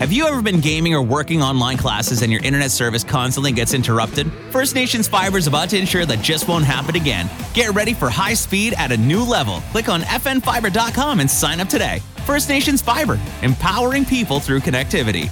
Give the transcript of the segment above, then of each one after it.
Have you ever been gaming or working online classes and your internet service constantly gets interrupted? First Nations Fiber is about to ensure that just won't happen again. Get ready for high speed at a new level. Click on fnfiber.com and sign up today. First Nations Fiber, empowering people through connectivity.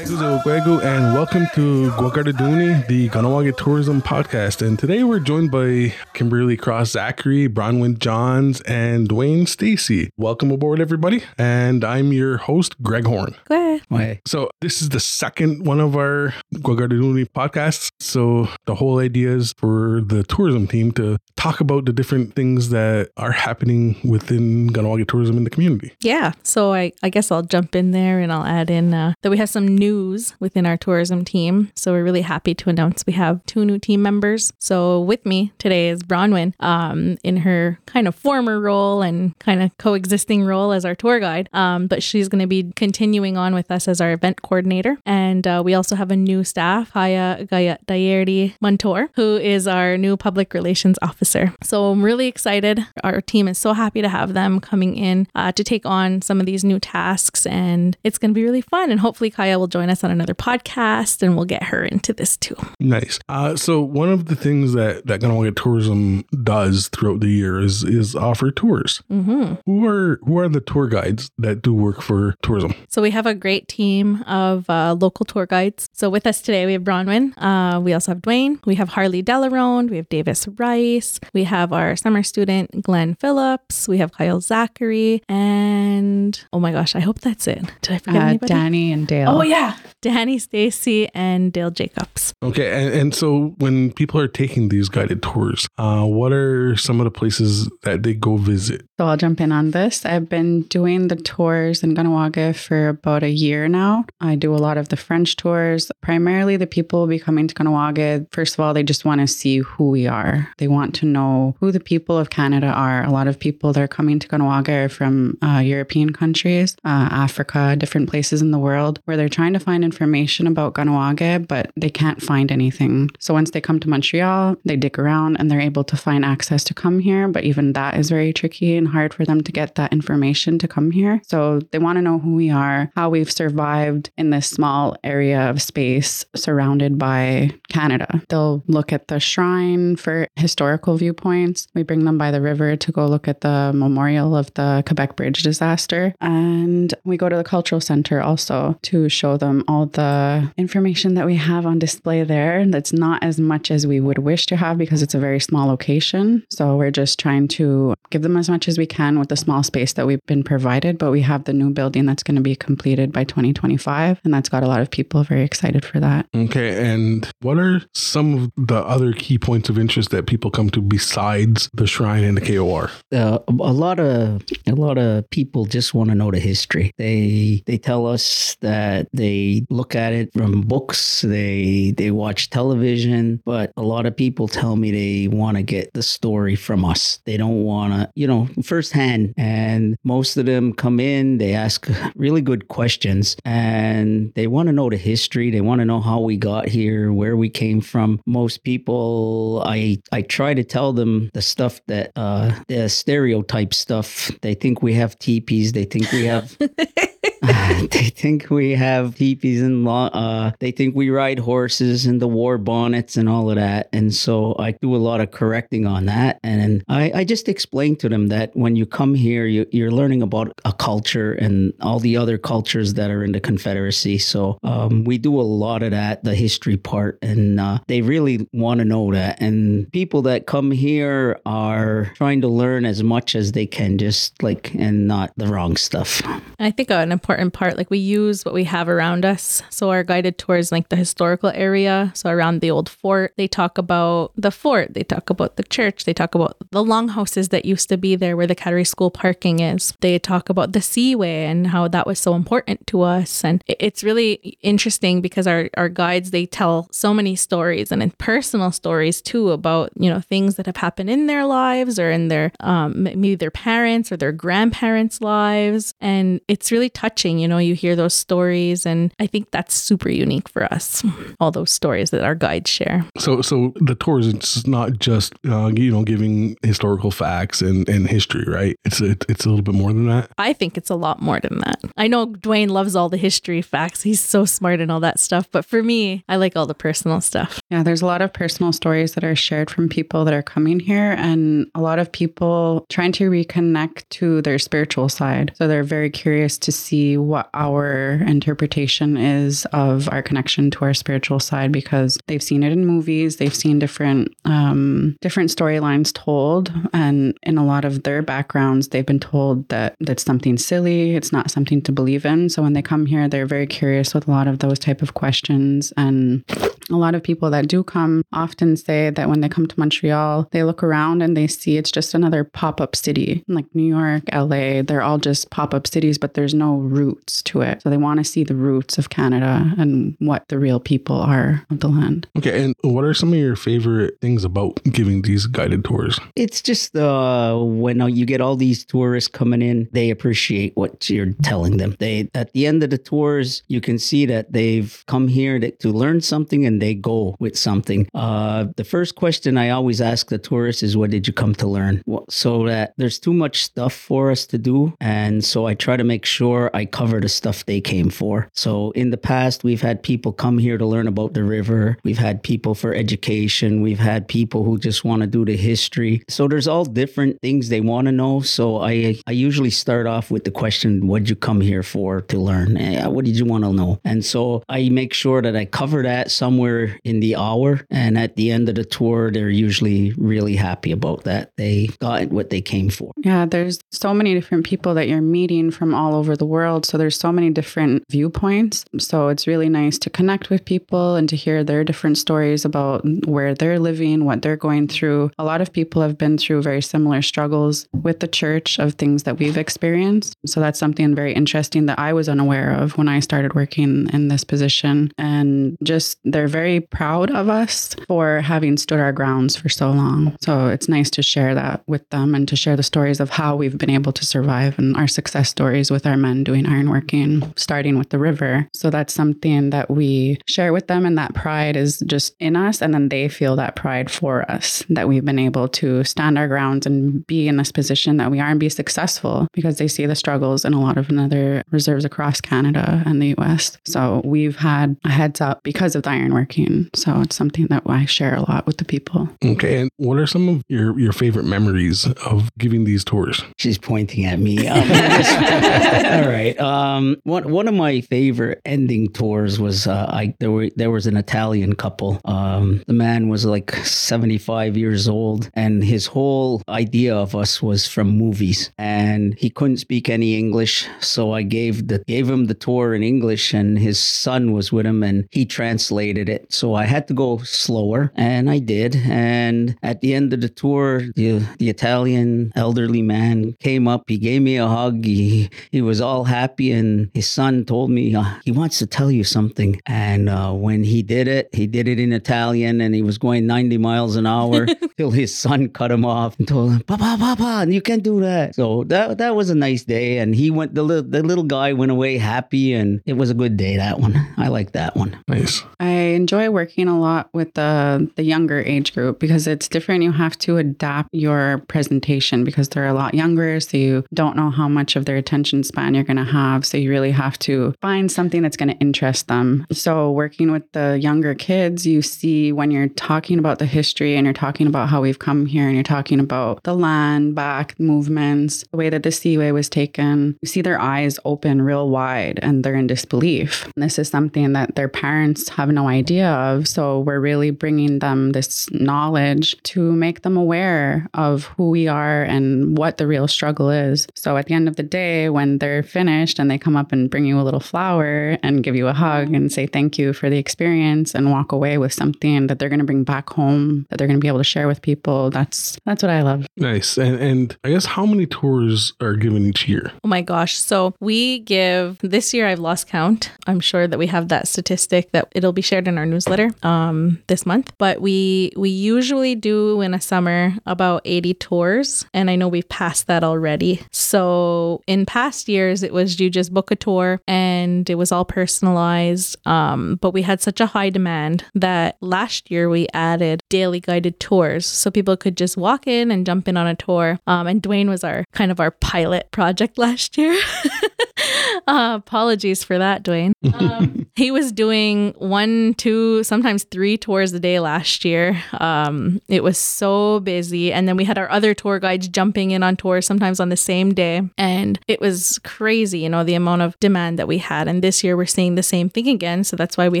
Guegu, and welcome to Kwakaratón:ni, the Kahnawake Tourism Podcast. And today we're joined by Kimberly Cross Zachary, Bronwyn Johns, and Dwayne Stacy. Welcome aboard, everybody. And I'm your host, Greg Horn. Go ahead. So this is the second one of our Kwakaratón:ni podcasts. So the whole idea is for the tourism team to talk about the different things that are happening within Kahnawake tourism in the community. Yeah. So I, I guess I'll jump in there and I'll add in uh, that we have some news within our tourism team. So we're really happy to announce we have two new team members. So with me today is Bronwyn um, in her kind of former role and kind of coexisting role as our tour guide. Um, but she's going to be continuing on with us as our event coordinator. And uh, we also have a new staff, Haya Gaya Dayerdi Montour, who is our new public relations officer. So I'm really excited. Our team is so happy to have them coming in uh, to take on some of these new tasks. And it's going to be really fun. And hopefully, Kaya will join us on another podcast and we'll get her into this too. Nice. Uh, so one of the things that that Kahnawake Tourism does throughout the year is is offer tours. hmm Who are who are the tour guides that do work for tourism? So we have a great team of uh, local tour guides. So with us today, we have Bronwyn. Uh, we also have Dwayne. We have Harley Delarone. We have Davis Rice. We have our summer student, Glenn Phillips. We have Kyle Zachary. And oh my gosh, I hope that's it. Did I forget Uh, anybody? Danny and Dale. Oh yeah, Danny Stacy and Dale Jacobs. Okay, and, and so when people are taking these guided tours, uh, what are some of the places that they go visit? So I'll jump in on this. I've been doing the tours in Kahnawake for about a year now. I do a lot of the French tours. Primarily, the people will be coming to Kahnawake. First of all, they just want to see who we are. They want to know who the people of Canada are. A lot of people that are coming to Kahnawake are from uh, European countries, uh, Africa, different places in the world, where they're trying to find information about Kahnawake, but they can't find anything. So once they come to Montreal, they dig around and they're able to find access to come here. But even that is very tricky and hard for them to get that information to come here. So they want to know who we are, how we've survived in this small area of space surrounded by Canada. They'll look at the shrine for historical viewpoints. We bring them by the river to go look at the memorial of the Quebec Bridge disaster. And we go to the cultural center also to show them all the information that we have on display there. That's not as much as we would wish to have because it's a very small location. So we're just trying to give them as much as we can with the small space that we've been provided. But we have the new building that's going to be completed by 2025. And that's got a lot of people very excited for that. Okay, and what are some of the other key points of interest that people come to besides the shrine and the KOR? uh, a lot of a lot of people just want to know the history. They they tell us that they look at it from books, they they watch television, but a lot of people tell me they want to get the story from us. They don't want to, you know, firsthand. And most of them come in, they ask really good questions, and they want to know the history. They want to know how we got here, where we came from. Most people, I I try to tell them the stuff that uh, the stereotype stuff. They think we have teepees. They think we have. they think we have teepees and lo- uh, they think we ride horses and the war bonnets and all of that. And so I do a lot of correcting on that. And I, I just explain to them that when you come here, you, you're learning about a culture and all the other cultures that are in the Confederacy. So um, we do a lot of that, the history part, and uh, they really want to know that. And people that come here are trying to learn as much as they can, just like, and not the wrong stuff. I think an important part, like we use what we have around us. So our guided tours, like the historical area, so around the old fort, they talk about the fort, they talk about the church, they talk about the longhouses that used to be there where the Kateri School parking is. They talk about the seaway and how that was so important to us. And it's really interesting because our, our guides, they tell so many stories and personal stories too about, you know, things that have happened in their lives or in their, um, maybe their parents or their grandparents' lives. And it's really touching touching. You know, you hear those stories, and I think that's super unique for us. All those stories that our guides share. So, so the tours it's not just uh, you know giving historical facts and, and history, right? It's a, it's a little bit more than that. I think it's a lot more than that. I know Dwayne loves all the history facts. He's so smart and all that stuff. But for me, I like all the personal stuff. Yeah, there's a lot of personal stories that are shared from people that are coming here, and a lot of people trying to reconnect to their spiritual side. So they're very curious to see what our interpretation is of our connection to our spiritual side because they've seen it in movies, they've seen different um, different storylines told, and in a lot of their backgrounds, they've been told that that's something silly, it's not something to believe in. So when they come here, they're very curious with a lot of those type of questions and a lot of people that do come often say that when they come to Montreal, they look around and they see it's just another pop up city. Like New York, LA, they're all just pop up cities, but there's no roots to it. So they want to see the roots of Canada and what the real people are of the land. Okay, and what are some of your favorite things about giving these guided tours? It's just uh, when uh, you get all these tourists coming in, they appreciate what you're telling them. They at the end of the tours, you can see that they've come here to, to learn something and they go with something. Uh, the first question I always ask the tourists is, "What did you come to learn?" Well, so that there's too much stuff for us to do, and so I try to make sure I cover the stuff they came for. So in the past, we've had people come here to learn about the river. We've had people for education. We've had people who just want to do the history. So there's all different things they want to know. So I I usually start off with the question, "What'd you come here for to learn? Eh, what did you want to know?" And so I make sure that I cover that somewhere in the hour. And at the end of the tour, they're usually really happy about that. They got what they came for. Yeah, there's so many different people that you're meeting from all over the world. So there's so many different viewpoints. So it's really nice to connect with people and to hear their different stories about where they're living, what they're going through. A lot of people have been through very similar struggles with the church of things that we've experienced. So that's something very interesting that I was unaware of when I started working in this position. And just they're very proud of us for having stood our grounds for so long. So it's nice to share that with them and to share the stories of how we've been able to survive and our success stories with our men doing ironworking, starting with the river. So that's something that we share with them, and that pride is just in us. And then they feel that pride for us that we've been able to stand our grounds and be in this position that we are and be successful because they see the struggles in a lot of other reserves across Canada and the US. So we've had a heads up because of the ironworking. So it's something that I share a lot with the people. Okay, and what are some of your your favorite memories of giving these tours? She's pointing at me. Um, all Um, one one of my favorite ending tours was uh, I there were there was an Italian couple. Um, the man was like seventy five years old, and his whole idea of us was from movies, and he couldn't speak any English, so I gave the gave him the tour in English, and his son was with him, and he translated it. So I had to go slower, and I did. And at the end of the tour, the the Italian elderly man came up. He gave me a hug. He he was all happy, and his son told me uh, he wants to tell you something. And uh, when he did it, he did it in Italian, and he was going 90 miles an hour till his son cut him off and told him, "Papa, Papa, you can't do that." So that that was a nice day, and he went. The little the little guy went away happy, and it was a good day. That one, I like that one. Nice. I enjoy working a lot with the the younger age group because it's different. You have to adapt your presentation because they're a lot younger, so you don't know how much of their attention span you're going to have. So you really have to find something that's going to interest them. So working with the younger kids, you see when you're talking about the history and you're talking about how we've come here and you're talking about the land back movements, the way that the seaway was taken, you see their eyes open real wide and they're in disbelief. And this is something that their parents have no idea of. So we're really bringing them this knowledge to make them aware of who we are and what the real struggle is. So at the end of the day, when they're finished and they come up and bring you a little flower and give you a hug and say thank you for the experience and walk away with something that they're going to bring back home that they're going to be able to share with people, that's that's what I love. Nice. And and I guess how many tours are given each year? Oh my gosh. So we give this year I've lost count. I'm sure that we have that statistic that it'll be shared in our newsletter um this month. But we we usually do in a summer about 80 tours and I know we've passed that already. So in past years it was encouraged you just book a tour and it was all personalized. Um, but we had such a high demand that last year we added daily guided tours so people could just walk in and jump in on a tour. Um, and Dwayne was our kind of our pilot project last year. uh, apologies for that, Dwayne. Um, he was doing one, two, sometimes three tours a day last year. Um, it was so busy. And then we had our other tour guides jumping in on tours sometimes on the same day. And it was crazy, you know, the amount of demand that we had. And this year we're seeing the same thing again. So that's why we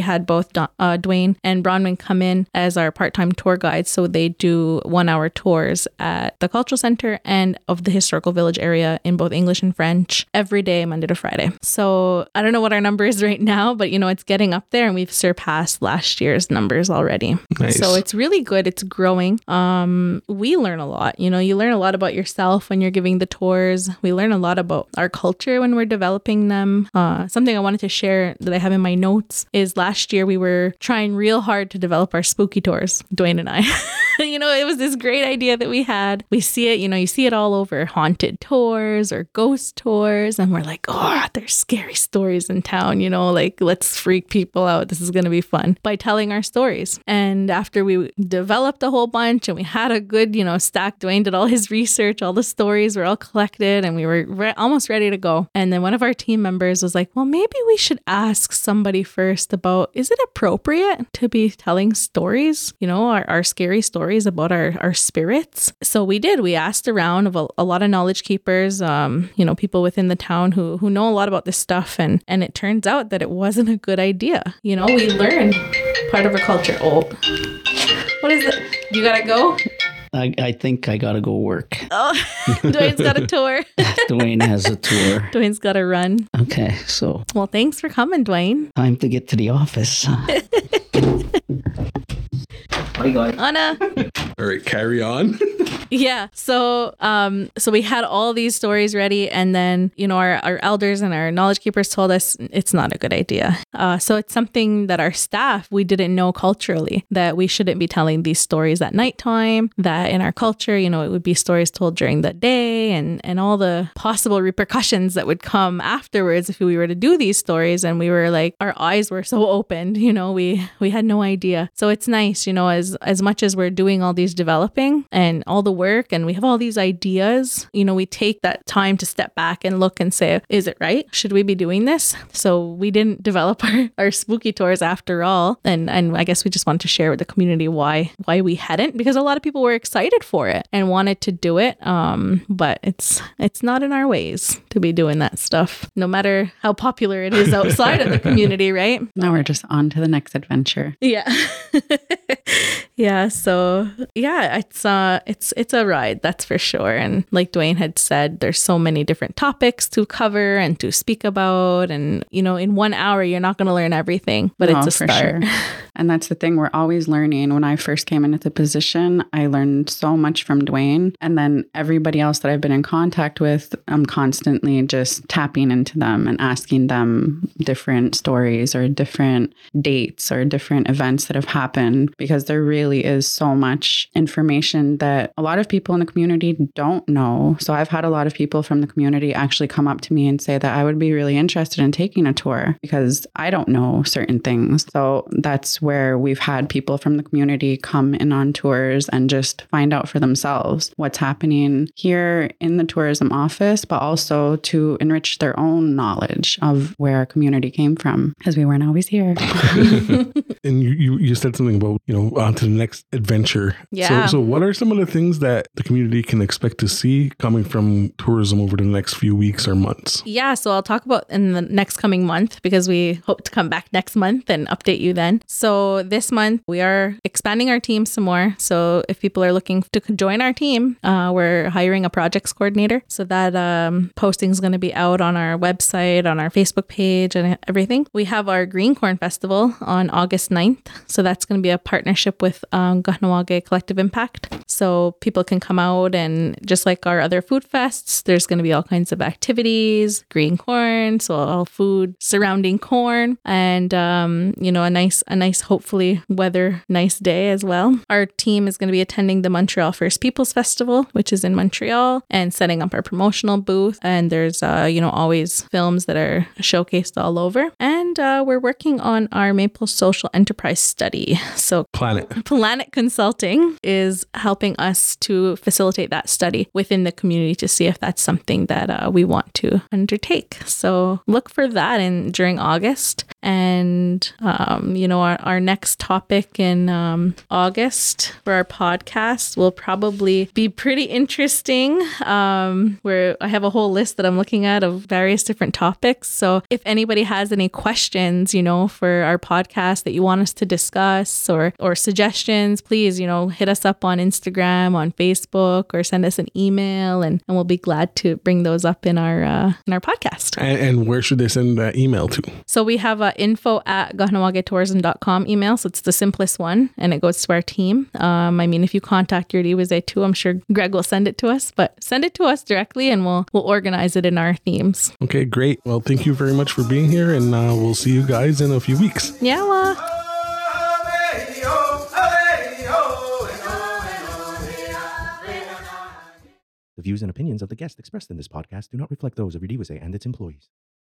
had both uh, Dwayne and Bronwyn come in as our part time tour guides. So they do one hour tours at the cultural center and of the historical village area in both English and French every day, Monday to Friday. So I don't know what our number is right now, but you know, it's getting up there and we've surpassed last year's numbers already. Nice. So it's really good. It's growing. Um, we learn a lot. You know, you learn a lot about yourself when you're giving the tours. We learn a lot about our culture when we're developing them. Uh, something I wanted to share that I have in my notes is last year we were trying real hard to develop our spooky tours, Dwayne and I. you know, it was this great idea that we had. We see it, you know, you see it all over haunted tours or ghost tours. And we're like, oh, there's scary stories in town, you know, like let's freak people out. This is going to be fun by telling our stories. And after we developed a whole bunch and we had a good, you know, stack, Dwayne did all his research, all the stories were all collected and we were re- almost ready to go. And then one of our team members was like, well, maybe we should ask somebody first about is it appropriate to be telling stories, you know, our, our scary stories about our, our spirits? So we did. We asked around of a, a lot of knowledge keepers, um, you know, people within the town who who know a lot about this stuff. And and it turns out that it wasn't a good idea. You know, we learn part of our culture. Oh, what is it? You gotta go? I, I think I gotta go work. Oh, Dwayne's got a tour. Dwayne has a tour. Dwayne's got to run. Okay, so Well, thanks for coming, Dwayne. time to get to the office. Bye, guys. Anna. All right, carry on. Yeah. So um so we had all these stories ready and then, you know, our, our elders and our knowledge keepers told us it's not a good idea. Uh so it's something that our staff we didn't know culturally that we shouldn't be telling these stories at nighttime, that in our culture, you know, it would be stories told during the day and and all the possible repercussions that would come afterwards if we were to do these stories and we were like our eyes were so opened, you know, we we had no idea. So it's nice, you know, as as much as we're doing all these developing and all the work and we have all these ideas, you know, we take that time to step back and look and say, is it right? Should we be doing this? So we didn't develop our, our spooky tours after all. And and I guess we just wanted to share with the community why why we hadn't because a lot of people were excited for it and wanted to do it. Um, but it's it's not in our ways to be doing that stuff, no matter how popular it is outside of the community, right? Now we're just on to the next adventure. Yeah. yeah, so yeah, it's uh it's it's a ride, that's for sure. And like Dwayne had said, there's so many different topics to cover and to speak about and you know, in 1 hour you're not going to learn everything, but it's a for start. sure. And that's the thing, we're always learning. When I first came into the position, I learned so much from Dwayne. And then everybody else that I've been in contact with, I'm constantly just tapping into them and asking them different stories or different dates or different events that have happened because there really is so much information that a lot of people in the community don't know. So I've had a lot of people from the community actually come up to me and say that I would be really interested in taking a tour because I don't know certain things. So that's where we've had people from the community come in on tours and just find out for themselves what's happening here in the tourism office, but also to enrich their own knowledge of where our community came from because we weren't always here. and you, you you said something about you know on to the next adventure. Yeah. So so what are some of the things that the community can expect to see coming from tourism over the next few weeks or months? Yeah, so I'll talk about in the next coming month because we hope to come back next month and update you then. So this month we are expanding our team some more. So if people are looking to join our team, uh, we're hiring a projects coordinator. So that um, posting is going to be out on our website, on our Facebook page, and everything. We have our Green Corn Festival on August 9th. So that's going to be a partnership with um, Collective Impact. So people can come out and just like our other food fests, there's going to be all kinds of activities, green corn, so all food surrounding corn, and um, you know a nice a nice hopefully weather nice day as well. Our team is going to be attending the Montreal First Peoples Festival, which is in Montreal, and setting up our promotional booth. And there's uh, you know always films that are showcased all over, and uh, we're working on our Maple Social Enterprise study. So Planet. Planet Consulting is helping us to facilitate that study within the community to see if that's something that uh, we want to undertake. So look for that in during August. And um, you know, our, our next topic in um, August for our podcast will probably be pretty interesting. Um, where I have a whole list that I'm looking at of various different topics. So if anybody has any questions, you know, for our podcast that you want us to discuss or or suggestions, please, you know, hit us up on Instagram, on Facebook, or send us an email, and, and we'll be glad to bring those up in our uh, in our podcast. And, and where should they send that email to? So we have a info at kahnawaketourism.com email. So it's the simplest one and it goes to our team. Um, I mean, if you contact your DWZ too, I'm sure Greg will send it to us, but send it to us directly and we'll, we'll organize it in our themes. Okay, great. Well, thank you very much for being here, and uh, we'll see you guys in a few weeks. Yeah. well. The views and opinions of the guests expressed in this podcast do not reflect those of Iorì:wase and its employees.